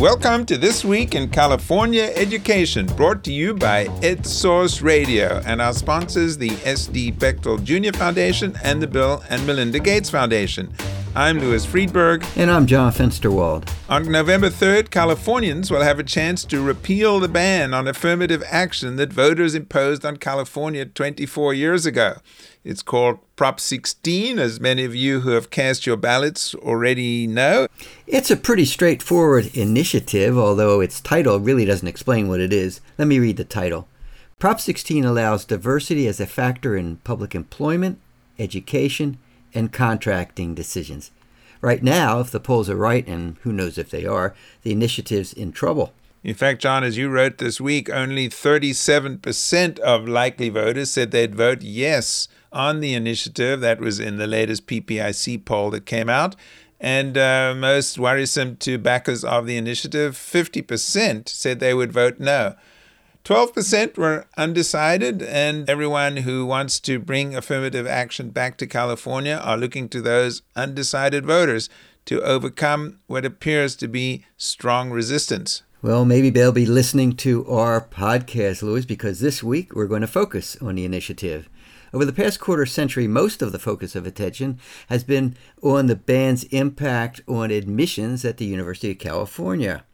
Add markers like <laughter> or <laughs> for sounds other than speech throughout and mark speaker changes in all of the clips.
Speaker 1: Welcome to This Week in California Education, brought to you by EdSource Radio and our sponsors, the S.D. Bechtel Jr. Foundation and the Bill and Melinda Gates Foundation. I'm Louis Freedberg.
Speaker 2: And I'm John Fensterwald.
Speaker 1: On November 3rd, Californians will have a chance to repeal the ban on affirmative action that voters imposed on California 24 years ago. It's called Prop 16, as many of you who have cast your ballots already know.
Speaker 2: It's a pretty straightforward initiative, although its title really doesn't explain what it is. Let me read the title. Prop 16 allows diversity as a factor in public employment, education, and contracting decisions. Right now, if the polls are right, and who knows if they are, the initiative's in trouble.
Speaker 1: In fact, John, as you wrote this week, only 37% of likely voters said they'd vote yes on the initiative. That was in the latest PPIC poll that came out. And uh, most worrisome to backers of the initiative, 50% said they would vote no. 12% were undecided, and everyone who wants to bring affirmative action back to California are looking to those undecided voters to overcome what appears to be strong resistance.
Speaker 2: Well, maybe they'll be listening to our podcast, Louis, because this week we're going to focus on the initiative. Over the past quarter century, most of the focus of attention has been on the ban's impact on admissions at the University of California.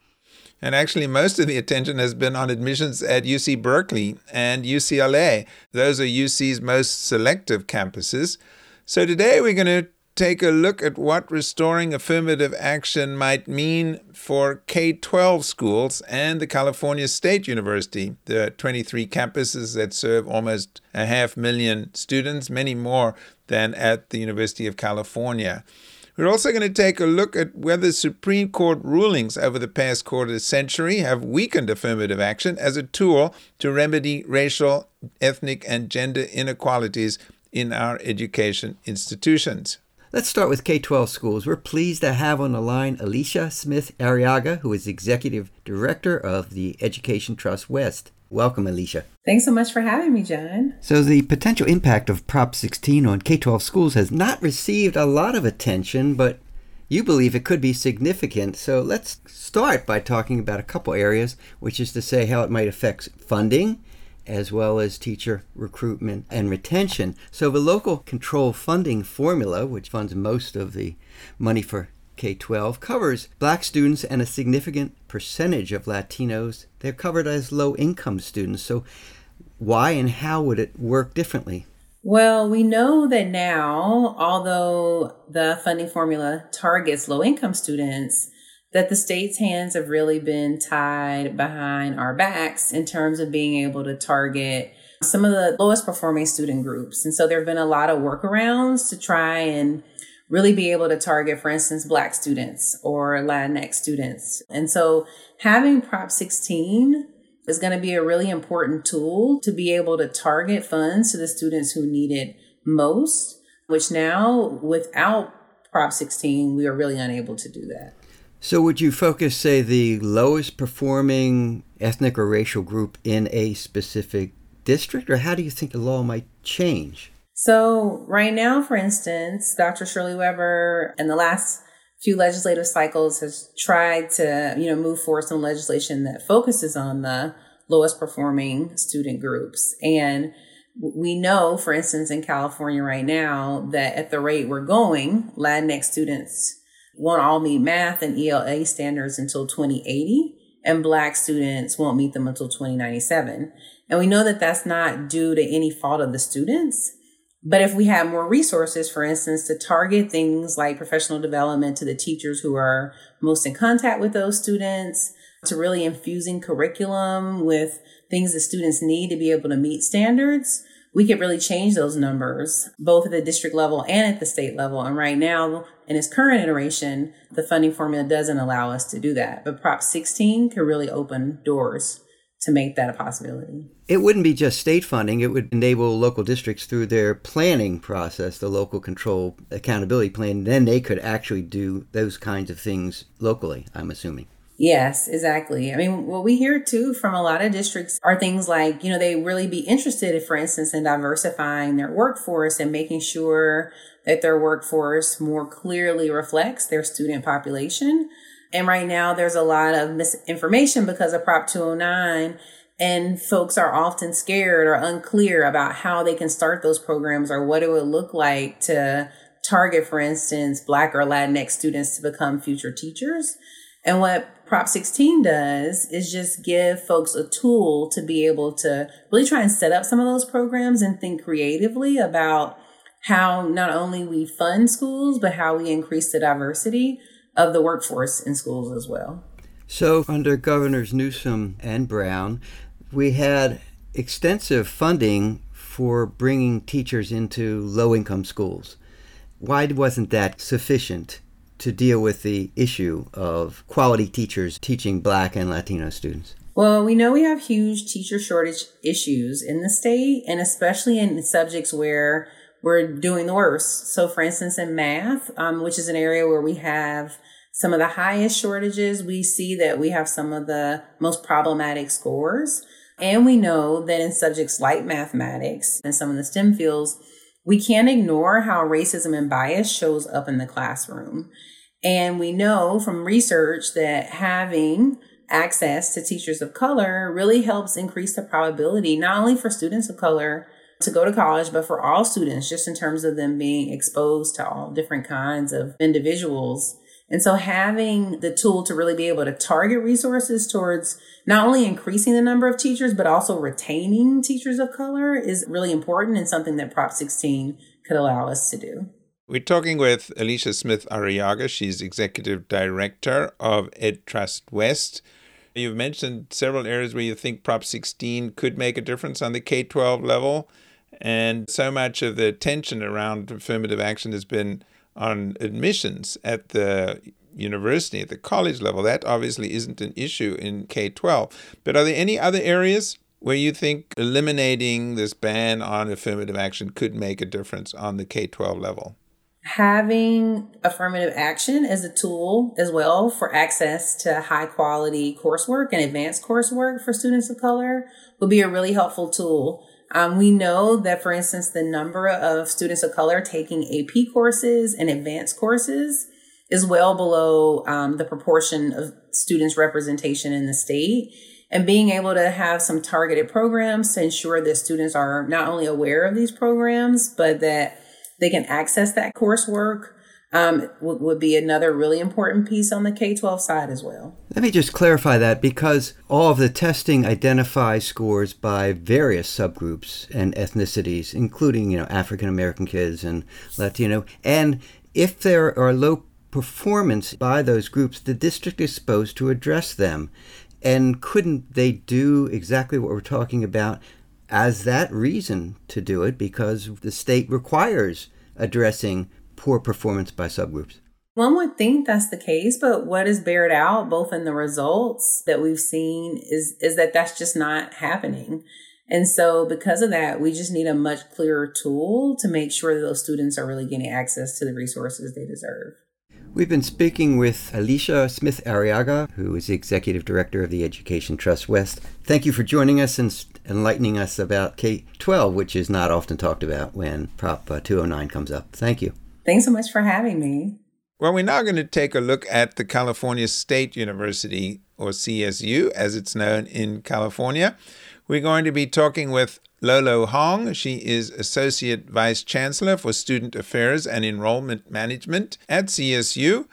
Speaker 1: And actually, most of the attention has been on admissions at UC Berkeley and UCLA. Those are UC's most selective campuses. So today we're going to take a look at what restoring affirmative action might mean for K 12 schools and the California State University, the 23 campuses that serve almost a half million students, many more than at the University of California. We're also going to take a look at whether Supreme Court rulings over the past quarter century have weakened affirmative action as a tool to remedy racial, ethnic, and gender inequalities in our education institutions.
Speaker 2: Let's start with K 12 schools. We're pleased to have on the line Elisha Smith Arrillaga, who is Executive Director of the Education Trust West. Welcome, Elisha.
Speaker 3: Thanks so much for having me, John.
Speaker 2: So, the potential impact of Prop 16 on K 12 schools has not received a lot of attention, but you believe it could be significant. So, let's start by talking about a couple areas, which is to say how it might affect funding as well as teacher recruitment and retention. So the local control funding formula, which funds most of the money for K 12, covers black students and a significant percentage of Latinos. They're covered as low income students. So, why and how would it work differently?
Speaker 3: Well, we know that now, although the funding formula targets low income students, that the state's hands have really been tied behind our backs in terms of being able to target some of the lowest performing student groups. And so there have been a lot of workarounds to try and really be able to target, for instance, Black students or Latinx students. And so having Prop 16 is going to be a really important tool to be able to target funds to the students who need it most, which now without Prop 16, we are really unable to do that.
Speaker 2: So, would you focus, say, the lowest performing ethnic or racial group in a specific district, or how do you think the law might change?
Speaker 3: So, right now, for instance, Dr. Shirley Weber in the last few legislative cycles has tried to, you know, move forward some legislation that focuses on the lowest performing student groups. And we know, for instance, in California right now, that at the rate we're going, Latinx students won't all meet math and ELA standards until 2080, and Black students won't meet them until 2097. And we know that that's not due to any fault of the students. But if we have more resources, for instance, to target things like professional development to the teachers who are most in contact with those students, to really infusing curriculum with things that students need to be able to meet standards, we could really change those numbers both at the district level and at the state level. And right now, in its current iteration, the funding formula doesn't allow us to do that. But Prop 16 could really open doors to make that a possibility.
Speaker 2: It wouldn't be just state funding, it would enable local districts through their planning process, the local control accountability plan. Then they could actually do those kinds of things locally, I'm assuming.
Speaker 3: Yes, exactly. I mean, what we hear too from a lot of districts are things like, you know, they really be interested, for instance, in diversifying their workforce and making sure that their workforce more clearly reflects their student population. And right now there's a lot of misinformation because of Prop 209 and folks are often scared or unclear about how they can start those programs or what it would look like to target, for instance, Black or Latinx students to become future teachers. And what Prop 16 does is just give folks a tool to be able to really try and set up some of those programs and think creatively about how not only we fund schools, but how we increase the diversity of the workforce in schools as well.
Speaker 2: So, under Governors Newsom and Brown, we had extensive funding for bringing teachers into low income schools. Why wasn't that sufficient to deal with the issue of quality teachers teaching black and Latino students?
Speaker 3: Well, we know we have huge teacher shortage issues in the state, and especially in subjects where we're doing the worst. So, for instance, in math, um, which is an area where we have some of the highest shortages, we see that we have some of the most problematic scores. And we know that in subjects like mathematics and some of the STEM fields, we can't ignore how racism and bias shows up in the classroom. And we know from research that having access to teachers of color really helps increase the probability, not only for students of color to go to college, but for all students, just in terms of them being exposed to all different kinds of individuals. And so having the tool to really be able to target resources towards not only increasing the number of teachers, but also retaining teachers of color is really important and something that Prop 16 could allow us to do.
Speaker 1: We're talking with Elisha Smith Arrillaga. She's executive director of Ed Trust West. You've mentioned several areas where you think Prop 16 could make a difference on the K 12 level. And so much of the tension around affirmative action has been on admissions at the university, at the college level. That obviously isn't an issue in K 12. But are there any other areas where you think eliminating this ban on affirmative action could make a difference on the K 12 level?
Speaker 3: Having affirmative action as a tool as well for access to high quality coursework and advanced coursework for students of color would be a really helpful tool. Um, we know that, for instance, the number of students of color taking AP courses and advanced courses is well below um, the proportion of students representation in the state. And being able to have some targeted programs to ensure that students are not only aware of these programs but that they can access that coursework um, would, would be another really important piece on the K 12 side as well.
Speaker 2: Let me just clarify that because all of the testing identifies scores by various subgroups and ethnicities, including, you know, African American kids and Latino. And if there are low performance by those groups, the district is supposed to address them. And couldn't they do exactly what we're talking about as that reason to do it because the state requires addressing poor performance by subgroups?
Speaker 3: One would think that's the case, but what is bared out both in the results that we've seen is is that that's just not happening. And so because of that, we just need a much clearer tool to make sure that those students are really getting access to the resources they deserve.
Speaker 2: We've been speaking with Elisha Smith Arrillaga, who is the Executive Director of the Education Trust West. Thank you for joining us and enlightening us about K 12, which is not often talked about when Prop uh, 209 comes up. Thank you.
Speaker 3: Thanks so much for having me.
Speaker 1: Well, we're now going to take a look at the California State University, or CSU, as it's known in California. We're going to be talking with Luoluo Hong. She is Associate Vice Chancellor for Student Affairs and Enrollment Management at CSU.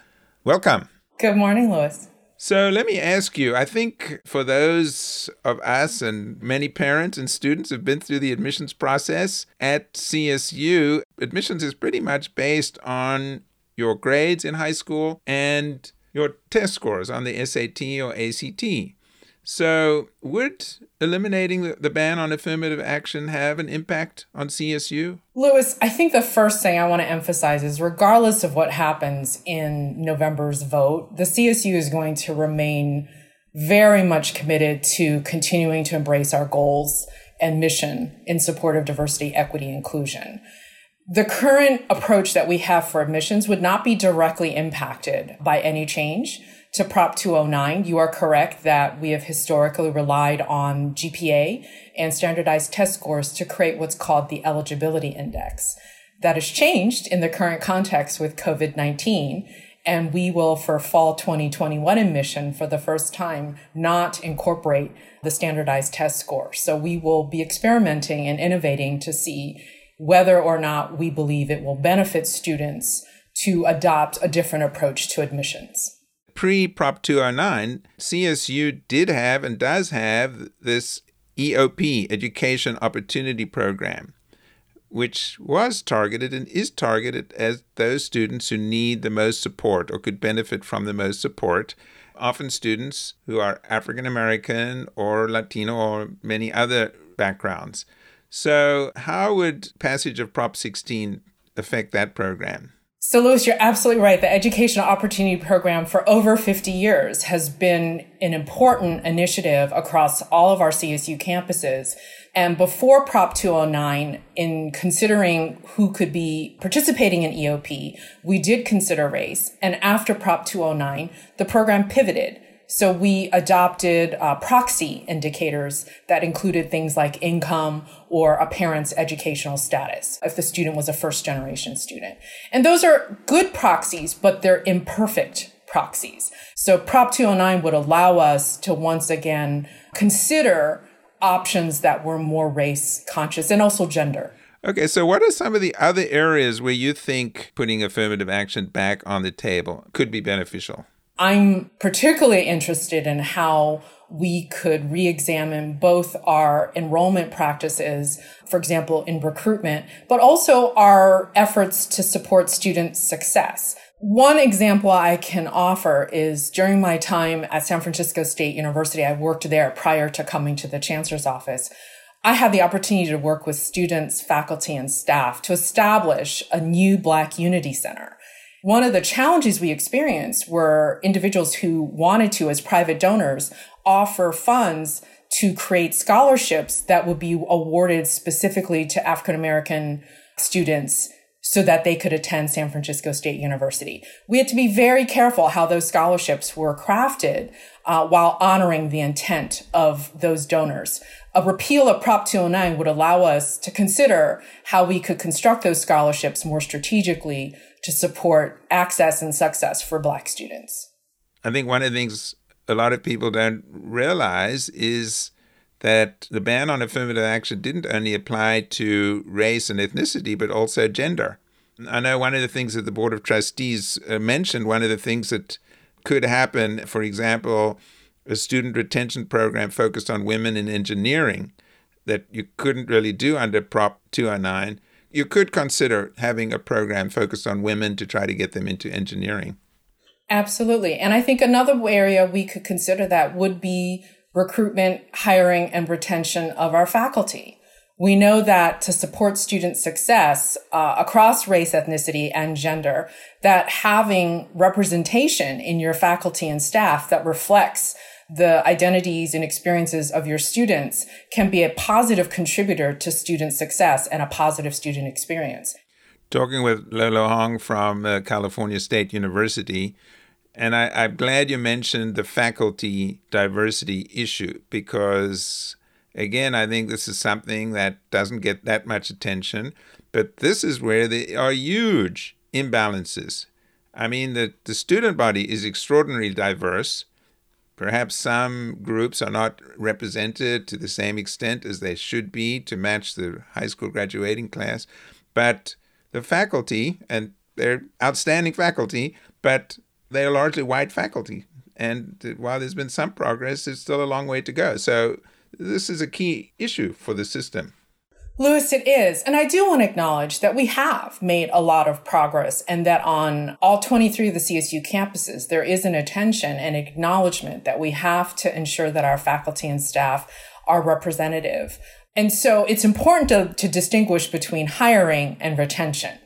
Speaker 1: Welcome.
Speaker 4: Good morning, Louis.
Speaker 1: So let me ask you I think for those of us and many parents and students who've been through the admissions process at CSU, admissions is pretty much based on your grades in high school and your test scores on the SAT or ACT. So, would eliminating the, ban on affirmative action have an impact on CSU?
Speaker 4: Louis, I think the first thing I want to emphasize is regardless of what happens in November's vote, the CSU is going to remain very much committed to continuing to embrace our goals and mission in support of diversity, equity, inclusion. The current approach that we have for admissions would not be directly impacted by any change to Prop 209, you are correct that we have historically relied on GPA and standardized test scores to create what's called the eligibility index. That has changed in the current context with COVID 19. And we will, for fall 2021 admission, for the first time, not incorporate the standardized test score. So we will be experimenting and innovating to see whether or not we believe it will benefit students to adopt a different approach to admissions.
Speaker 1: Pre Prop 209, CSU did have and does have this EOP, Education Opportunity Program, which was targeted and is targeted as those students who need the most support or could benefit from the most support. Often students who are African American or Latino or many other backgrounds. So, how would passage of Prop 16 affect that program?
Speaker 4: So, Louis, you're absolutely right. The Educational Opportunity Program for over 50 years has been an important initiative across all of our CSU campuses. And before Prop 209, in considering who could be participating in EOP, we did consider race. And after Prop 209, the program pivoted so we adopted uh, proxy indicators that included things like income or a parent's educational status if the student was a first generation student. And those are good proxies, but they're imperfect proxies. So Prop 209 would allow us to once again consider options that were more race conscious and also gender.
Speaker 1: Okay, so what are some of the other areas where you think putting affirmative action back on the table could be beneficial?
Speaker 4: I'm particularly interested in how we could re-examine both our enrollment practices, for example, in recruitment, but also our efforts to support student success. One example I can offer is during my time at San Francisco State University, I worked there prior to coming to the chancellor's office. I had the opportunity to work with students, faculty, and staff to establish a new Black Unity Center. One of the challenges we experienced were individuals who wanted to, as private donors, offer funds to create scholarships that would be awarded specifically to African American students so that they could attend San Francisco State University. We had to be very careful how those scholarships were crafted uh, while honoring the intent of those donors. A repeal of Prop 209 would allow us to consider how we could construct those scholarships more strategically to support access and success for Black students.
Speaker 1: I think one of the things a lot of people don't realize is that the ban on affirmative action didn't only apply to race and ethnicity, but also gender. I know one of the things that the Board of Trustees uh, mentioned, one of the things that could happen, for example, a student retention program focused on women in engineering that you couldn't really do under Prop 209 you could consider having a program focused on women to try to get them into engineering.
Speaker 4: Absolutely. And I think another area we could consider that would be recruitment, hiring, and retention of our faculty. We know that to support student success uh, across race, ethnicity, and gender, that having representation in your faculty and staff that reflects the identities and experiences of your students can be a positive contributor to student success and a positive student experience.
Speaker 1: Talking with Luoluo Hong from uh, California State University, and I, I'm glad you mentioned the faculty diversity issue because, again, I think this is something that doesn't get that much attention, but this is where there are huge imbalances. I mean, the, the student body is extraordinarily diverse Perhaps some groups are not represented to the same extent as they should be to match the high school graduating class, but the faculty, and they're outstanding faculty, but they are largely white faculty. And while there's been some progress, there's still a long way to go. So this is a key issue for the system.
Speaker 4: Louis, it is. And I do want to acknowledge that we have made a lot of progress and that on all 23 of the CSU campuses, there is an attention and acknowledgement that we have to ensure that our faculty and staff are representative. And so it's important to, to distinguish between hiring and retention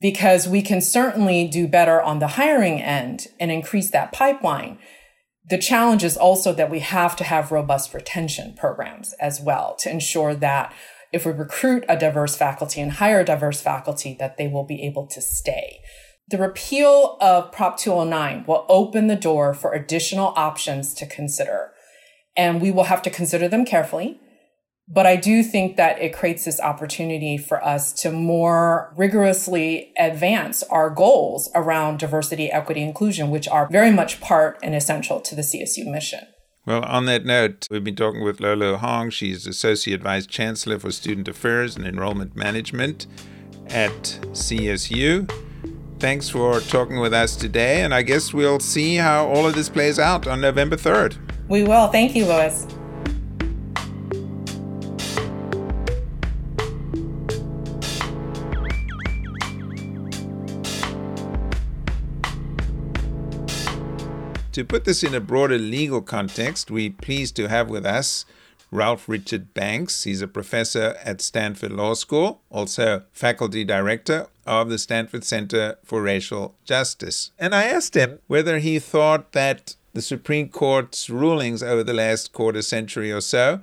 Speaker 4: because we can certainly do better on the hiring end and increase that pipeline. The challenge is also that we have to have robust retention programs as well to ensure that if we recruit a diverse faculty and hire a diverse faculty, that they will be able to stay. The repeal of Prop 209 will open the door for additional options to consider, and we will have to consider them carefully. But I do think that it creates this opportunity for us to more rigorously advance our goals around diversity, equity, inclusion, which are very much part and essential to the CSU mission.
Speaker 1: Well, on that note, we've been talking with Luoluo Hong. She's Associate Vice Chancellor for Student Affairs and Enrollment Management at CSU. Thanks for talking with us today, and I guess we'll see how all of this plays out on November 3rd.
Speaker 4: We will. Thank you, Louis.
Speaker 1: To put this in a broader legal context, we're pleased to have with us Ralph Richard Banks. He's a professor at Stanford Law School, also faculty director of the Stanford Center for Racial Justice. And I asked him whether he thought that the Supreme Court's rulings over the last quarter century or so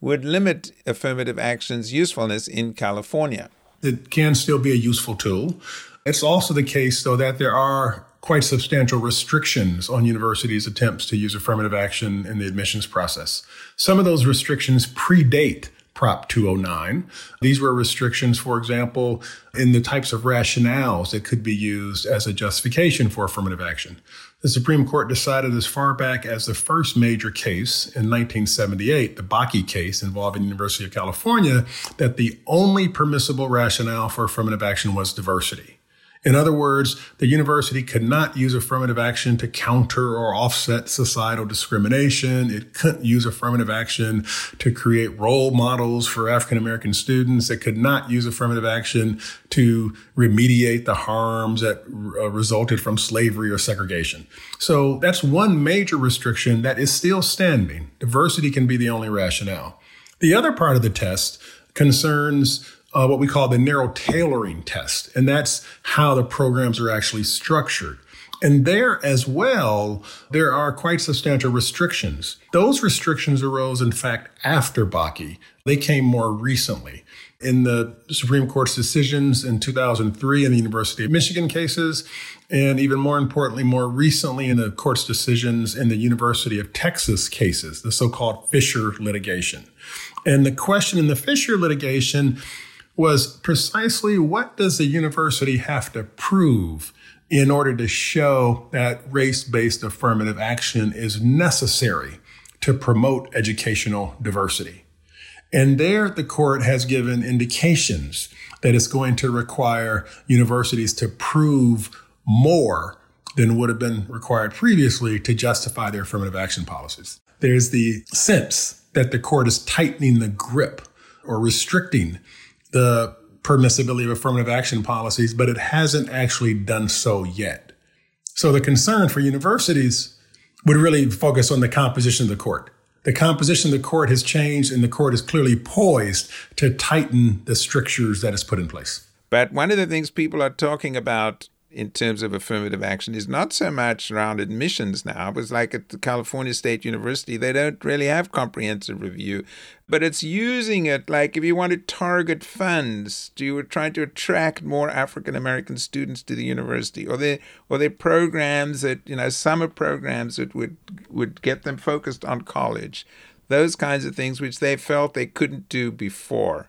Speaker 1: would limit affirmative action's usefulness in California.
Speaker 5: It can still be a useful tool. It's also the case, though, that there are quite substantial restrictions on universities' attempts to use affirmative action in the admissions process. Some of those restrictions predate Prop 209. These were restrictions, for example, in the types of rationales that could be used as a justification for affirmative action. The Supreme Court decided as far back as the first major case in 1978, the Bakke case involving the University of California, that the only permissible rationale for affirmative action was diversity. In other words, the university could not use affirmative action to counter or offset societal discrimination. It couldn't use affirmative action to create role models for African American students. It could not use affirmative action to remediate the harms that uh, resulted from slavery or segregation. So that's one major restriction that is still standing. Diversity can be the only rationale. The other part of the test concerns uh, what we call the narrow tailoring test. And that's how the programs are actually structured. And there as well, there are quite substantial restrictions. Those restrictions arose, in fact, after Bakke. They came more recently. In the Supreme Court's decisions in 2003 in the University of Michigan cases, and even more importantly, more recently in the court's decisions in the University of Texas cases, the so called Fisher litigation. And the question in the Fisher litigation was precisely what does the university have to prove in order to show that race-based affirmative action is necessary to promote educational diversity. And there the court has given indications that it's going to require universities to prove more than would have been required previously to justify their affirmative action policies. There's the sense that the court is tightening the grip or restricting the permissibility of affirmative action policies, but it hasn't actually done so yet. So the concern for universities would really focus on the composition of the court. The composition of the court has changed, and the court is clearly poised to tighten the strictures that is put in place.
Speaker 1: But one of the things people are talking about in terms of affirmative action is not so much around admissions now. It was like at the California State University, they don't really have comprehensive review, but it's using it like if you want to target funds, do you were trying to attract more African American students to the university, or they or they programs that you know summer programs that would would get them focused on college, those kinds of things which they felt they couldn't do before.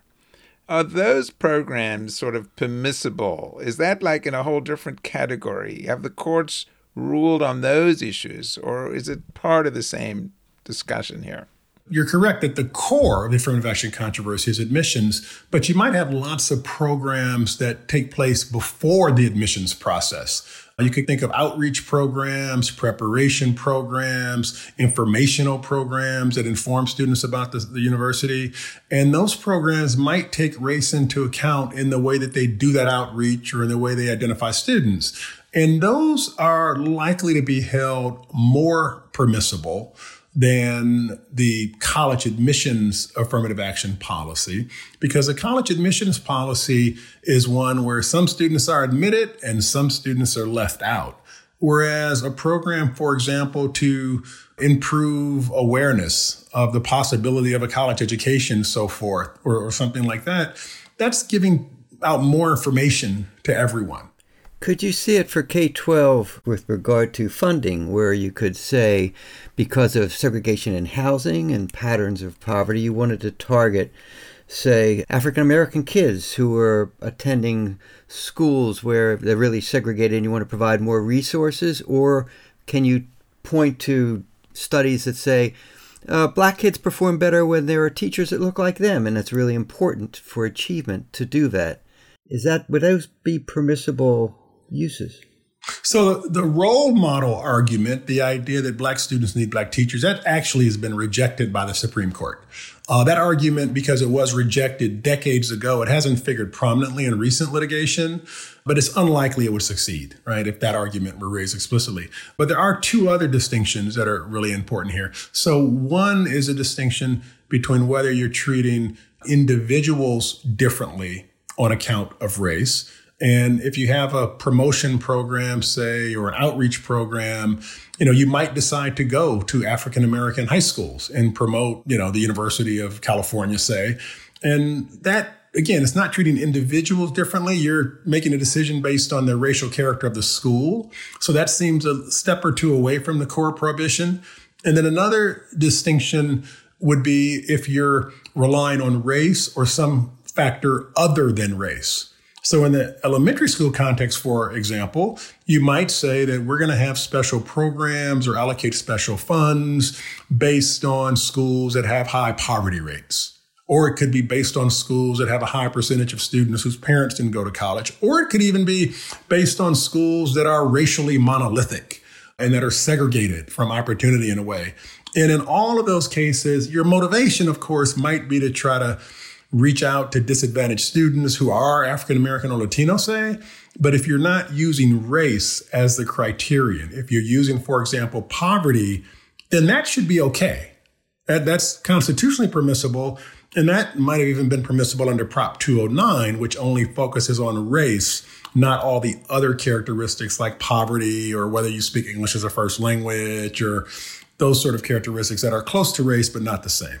Speaker 1: Are those programs sort of permissible? Is that like in a whole different category? Have the courts ruled on those issues, or is it part of the same discussion here?
Speaker 5: You're correct that the core of the affirmative action controversy is admissions, but you might have lots of programs that take place before the admissions process. You could think of outreach programs, preparation programs, informational programs that inform students about the, the, university. And those programs might take race into account in the way that they do that outreach or in the way they identify students. And those are likely to be held more permissible than the college admissions affirmative action policy because a college admissions policy is one where some students are admitted and some students are left out. Whereas a program, for example, to improve awareness of the possibility of a college education, so forth, or, or something like that, that's giving out more information to everyone.
Speaker 2: Could you see it for K 12 with regard to funding, where you could say, because of segregation in housing and patterns of poverty, you wanted to target, say, African American kids who are attending schools where they're really segregated and you want to provide more resources? Or can you point to studies that say, uh, black kids perform better when there are teachers that look like them, and it's really important for achievement to do that. Is that would those be permissible uses.
Speaker 5: So the role model argument, the idea that black students need black teachers, that actually has been rejected by the Supreme Court. Uh, that argument, because it was rejected decades ago, it hasn't figured prominently in recent litigation, but it's unlikely it would succeed, right, if that argument were raised explicitly. But there are two other distinctions that are really important here. So one is a distinction between whether you're treating individuals differently on account of race and if you have a promotion program, say, or an outreach program, you know, you might decide to go to African American high schools and promote, you know, the University of California, say. And that, again, it's not treating individuals differently. You're making a decision based on the racial character of the school. So that seems a step or two away from the core prohibition. And then another distinction would be if you're relying on race or some factor other than race. So, in the elementary school context, for example, you might say that we're going to have special programs or allocate special funds based on schools that have high poverty rates. Or it could be based on schools that have a high percentage of students whose parents didn't go to college. Or it could even be based on schools that are racially monolithic and that are segregated from opportunity in a way. And in all of those cases, your motivation, of course, might be to try to reach out to disadvantaged students who are African American or Latino, say. But if you're not using race as the criterion, if you're using, for example, poverty, then that should be okay. That, that's constitutionally permissible. And that might have even been permissible under Prop 209, which only focuses on race, not all the other characteristics like poverty or whether you speak English as a first language or those sort of characteristics that are close to race but not the same.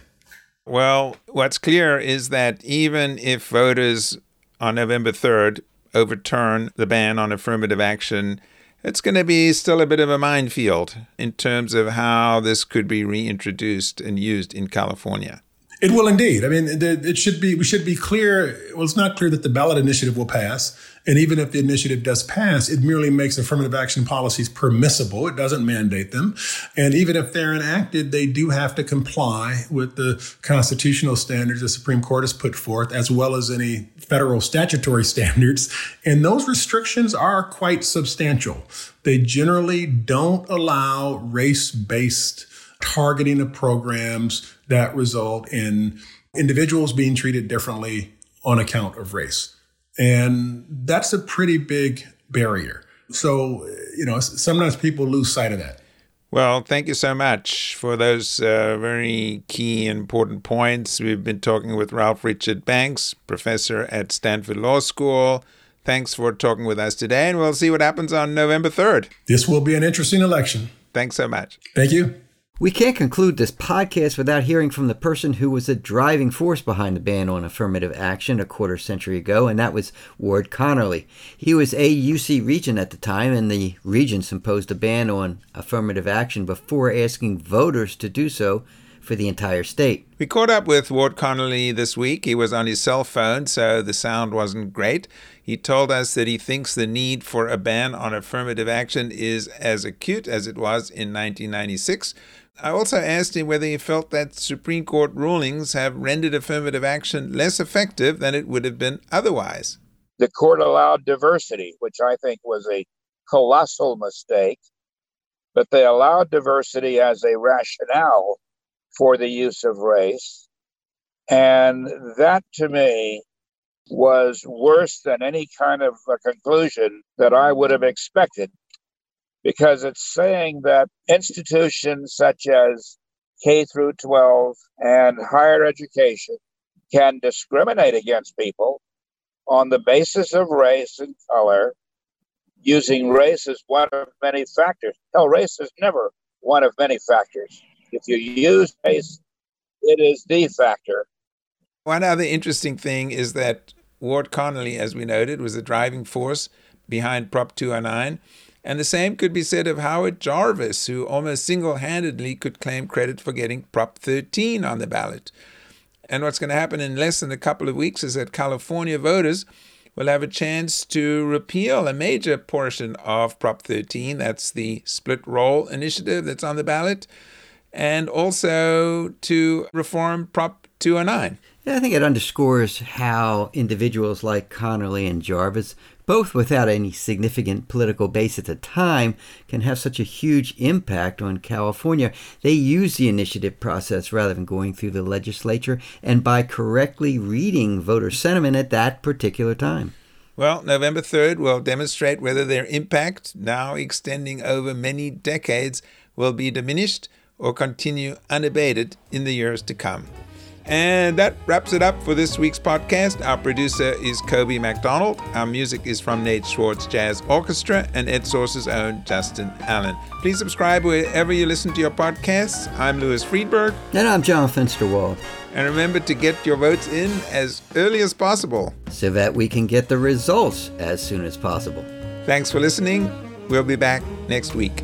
Speaker 1: Well, what's clear is that even if voters on November 3rd overturn the ban on affirmative action, it's going to be still a bit of a minefield in terms of how this could be reintroduced and used in California.
Speaker 5: It will indeed. I mean, it should be. We should be clear. Well, it's not clear that the ballot initiative will pass. And even if the initiative does pass, it merely makes affirmative action policies permissible. It doesn't mandate them. And even if they're enacted, they do have to comply with the constitutional standards the Supreme Court has put forth, as well as any federal statutory <laughs> standards. And those restrictions are quite substantial. They generally don't allow race based targeting of programs that result in individuals being treated differently on account of race. And that's a pretty big barrier. So, you know, sometimes people lose sight of that.
Speaker 1: Well, thank you so much for those uh, very key and important points. We've been talking with Ralph Richard Banks, professor at Stanford Law School. Thanks for talking with us today, and we'll see what happens on November 3rd.
Speaker 5: This will be an interesting election.
Speaker 1: Thanks so much.
Speaker 5: Thank you.
Speaker 2: We can't conclude this podcast without hearing from the person who was the driving force behind the ban on affirmative action a quarter century ago, and that was Ward Connerly. He was a UC regent at the time, and the regents imposed a ban on affirmative action before asking voters to do so for the entire state.
Speaker 1: We caught up with Ward Connerly this week. He was on his cell phone, so the sound wasn't great. He told us that he thinks the need for a ban on affirmative action is as acute as it was in 1996 I also asked him whether he felt that Supreme Court rulings have rendered affirmative action less effective than it would have been otherwise.
Speaker 6: The court allowed diversity, which I think was a colossal mistake, but they allowed diversity as a rationale for the use of race. And that to me was worse than any kind of conclusion that I would have expected because it's saying that institutions such as K through 12 and higher education can discriminate against people on the basis of race and color, using race as one of many factors. Hell, race is never one of many factors. If you use race, it is the factor.
Speaker 1: One other interesting thing is that Ward Connerly, as we noted, was the driving force behind Prop 209. And the same could be said of Howard Jarvis, who almost single handedly could claim credit for getting Prop 13 on the ballot. And what's going to happen in less than a couple of weeks is that California voters will have a chance to repeal a major portion of Prop 13. That's the split roll initiative that's on the ballot, and also to reform Prop 209.
Speaker 2: Yeah, I think it underscores how individuals like Connerly and Jarvis, both without any significant political base at the time, can have such a huge impact on California. They use the initiative process rather than going through the legislature and by correctly reading voter sentiment at that particular time.
Speaker 1: Well, November 3rd will demonstrate whether their impact, now extending over many decades, will be diminished or continue unabated in the years to come. And that wraps it up for this week's podcast. Our producer is Coby McDonald. Our music is from Nate Schwartz Jazz Orchestra and EdSource's own Justin Allen. Please subscribe wherever you listen to your podcasts. I'm Louis Freedberg.
Speaker 2: And I'm John Fensterwald.
Speaker 1: And remember to get your votes in as early as possible
Speaker 2: so that we can get the results as soon as possible.
Speaker 1: Thanks for listening. We'll be back next week.